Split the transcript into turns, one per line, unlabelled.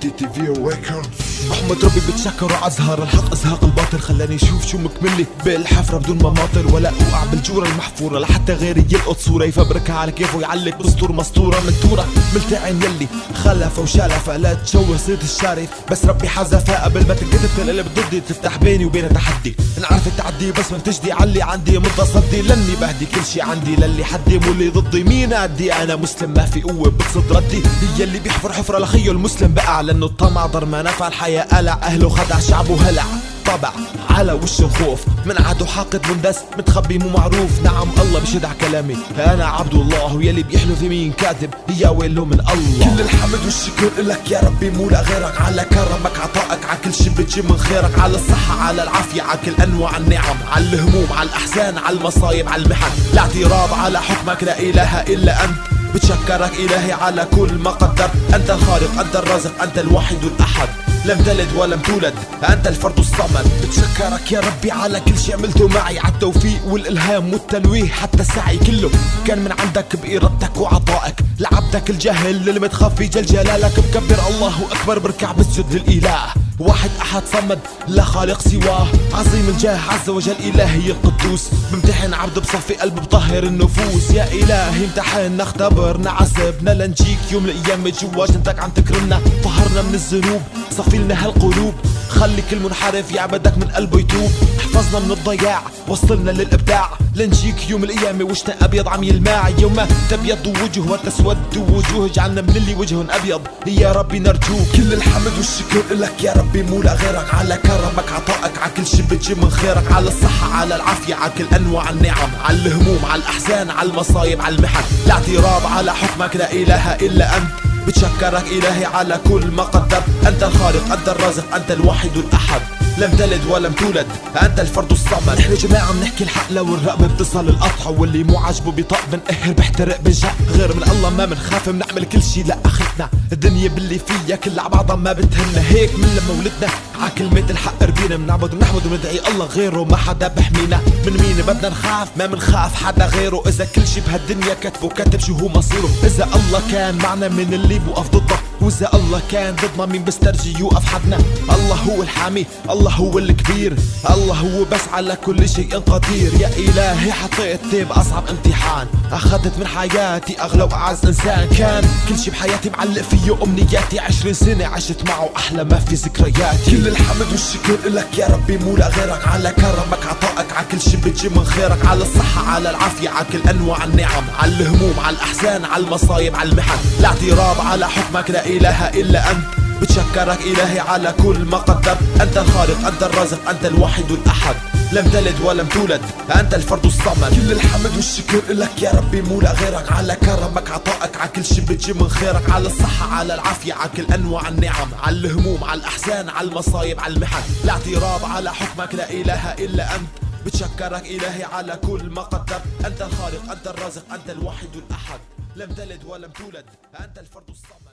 DTV Records.
محمد ربي بتشكر وازهر الحق إزهاق الباطل خلاني أشوف شو مكملي. بالحفرة بدون ما ماطل ولا أوقع بالجورة المحفورة لحتى غيري يلقط صورة يفبركها على كيفه يعلق بسطور مسطورة من تورة ملتعن يلي. خلف وشلف لا تشوه صيت الشارف بس ربي حذفها قبل ما تنكتب تنقلب ضدي تفتح بيني وبين تحدي. انعرف التعدي بس ما تجدي علي عندي متصدي. لاني بهدي كل شي عندي للي حدي مولي ضدي. مين أدي؟ أنا مسلم ما في قوة بتصد ردي. هي اللي بيحفر حفرة لخيه المسلم. بقع لأنه الطمع ضر ما نفع الحياة قلع أهله خدع شعبه هلع. طبع على وش الخوف؟ من عدو حاقد مندس متخبي مو معروف. نعم الله بشدع كلامي. أنا عبد الله ويلي بيحلف يمين كاذب يا ويله من الله. كل الحمد والشكر لك يا ربي مو لغيرك على كرمك عطائك على كل شي بتجي من خيرك. على الصحة على العافية على كل أنواع النعم. على الهموم على الاحزان على المصايب على المحن. الاعتراض على حكمك لا إله إلا أنت. بتشكرك إلهي على كل ما قدرت أنت الخالق أنت الرازق أنت الواحد الأحد. لم تلد ولم تولد أنت الفرد الصمد. بتشكرك يا ربي على كل شيء عملته معي. على التوفيق والإلهام والتنويه حتى السعي كله. كان من عندك بإرادتك وعطائك. لعبدك الجهل اللي متخفي جل جلالك بكبر الله أكبر بركع بسجد للإله. واحد أحد صمد لا خالق سواه. عظيم الجاه عز وجل إلهي القدوس. بمتحن عبد بصفي قلب بطهر النفوس. يا إلهي امتحنا اختبرنا عذبنا لنجيك يوم الأيام. جوا جنتك عم تكرمنا طهرنا من الذنوب. صفي لنا هالقلوب. خلي كل منحرف يعبدك من قلبه يتوب. احفظنا من الضياع وصلنا للإبداع. لنجيك يوم القيامة وجهنا أبيض عم يلمع. يوم تبيض وجه وتسود وجوه جعلنا من اللي وجههم أبيض. يا ربي نرجوك. كل الحمد والشكر لك يا ربي مو لغيرك على كرمك عطائك على كل شي بتجي من خيرك. على الصحة على العافية على كل أنواع النعم. على الهموم على الأحزان على المصايب على المحن. الاعتراض على حكمك لا إله إلا أنت. بتشكرك إلهي على كل ما قدرت. أنت الخالق أنت الرازق أنت الواحد الأحد لم تلد ولم تولد. أنت الفرد الصمد. نحن جماعة بنحكي الحق لو الرقبة بتصل القطع واللي مو عاجبه بيطق بنقهر بحترق بنشق غير من الله ما بنخاف بنعمل كل شي لآخرتنا الدنيا باللي فيها كلها بعضها ما بتهمنا. هيك من لما ولدنا ع كلمة الحق ربينا. بنعبد ونحمد وندعي الله غيره. ما حدا بحمينا. من مين بدنا نخاف؟ ما بنخاف حدا غيره. إذا كل شي بهالدنيا كتبه كتب شو هو مصيره. إذا الله كان معنا من اللي بوقف ضده وإذا الله كان ضدنا مين بسترجي يوقف حدنا الله هو الحامي الله هو الكبير. الله هو بس على كل شيء قدير. يا إلهي حطيتني بأصعب امتحان. أخذت من حياتي أغلى وأعز إنسان. كان كل شي بحياتي معلق فيه أمنياتي. عشرين سنة عشت معه أحلى ما في ذكرياتي. كل الحمد والشكر لك يا ربي. مو لغيرك على كرمك عطائك على كل شي بتجي من خيرك. على الصحة على العافية على كل أنواع النعم. على الهموم على الأحزان على المصايب على المحن. الاعتراض على حكمك لا إله إلا أنت. بتشكرك إلهي على كل ما قدرت. أنت الخالق أنت الرازق أنت الواحد الأحد. لم تلد ولم تولد أنت الفرد الصمد. كل الحمد والشكر لك يا ربي مو لغيرك على كرمك عطائك على كل شي بتجي من خيرك. على الصحة على العافية على كل أنواع النعم. على الهموم على الأحزان على المصايب على المحن. الاعتراض على حكمك لا إله إلا أنت. بتشكرك إلهي على كل ما قدرت. أنت الخالق أنت الرازق أنت الواحد الأحد. لم تلد ولم تولد أنت الفرد الصمد.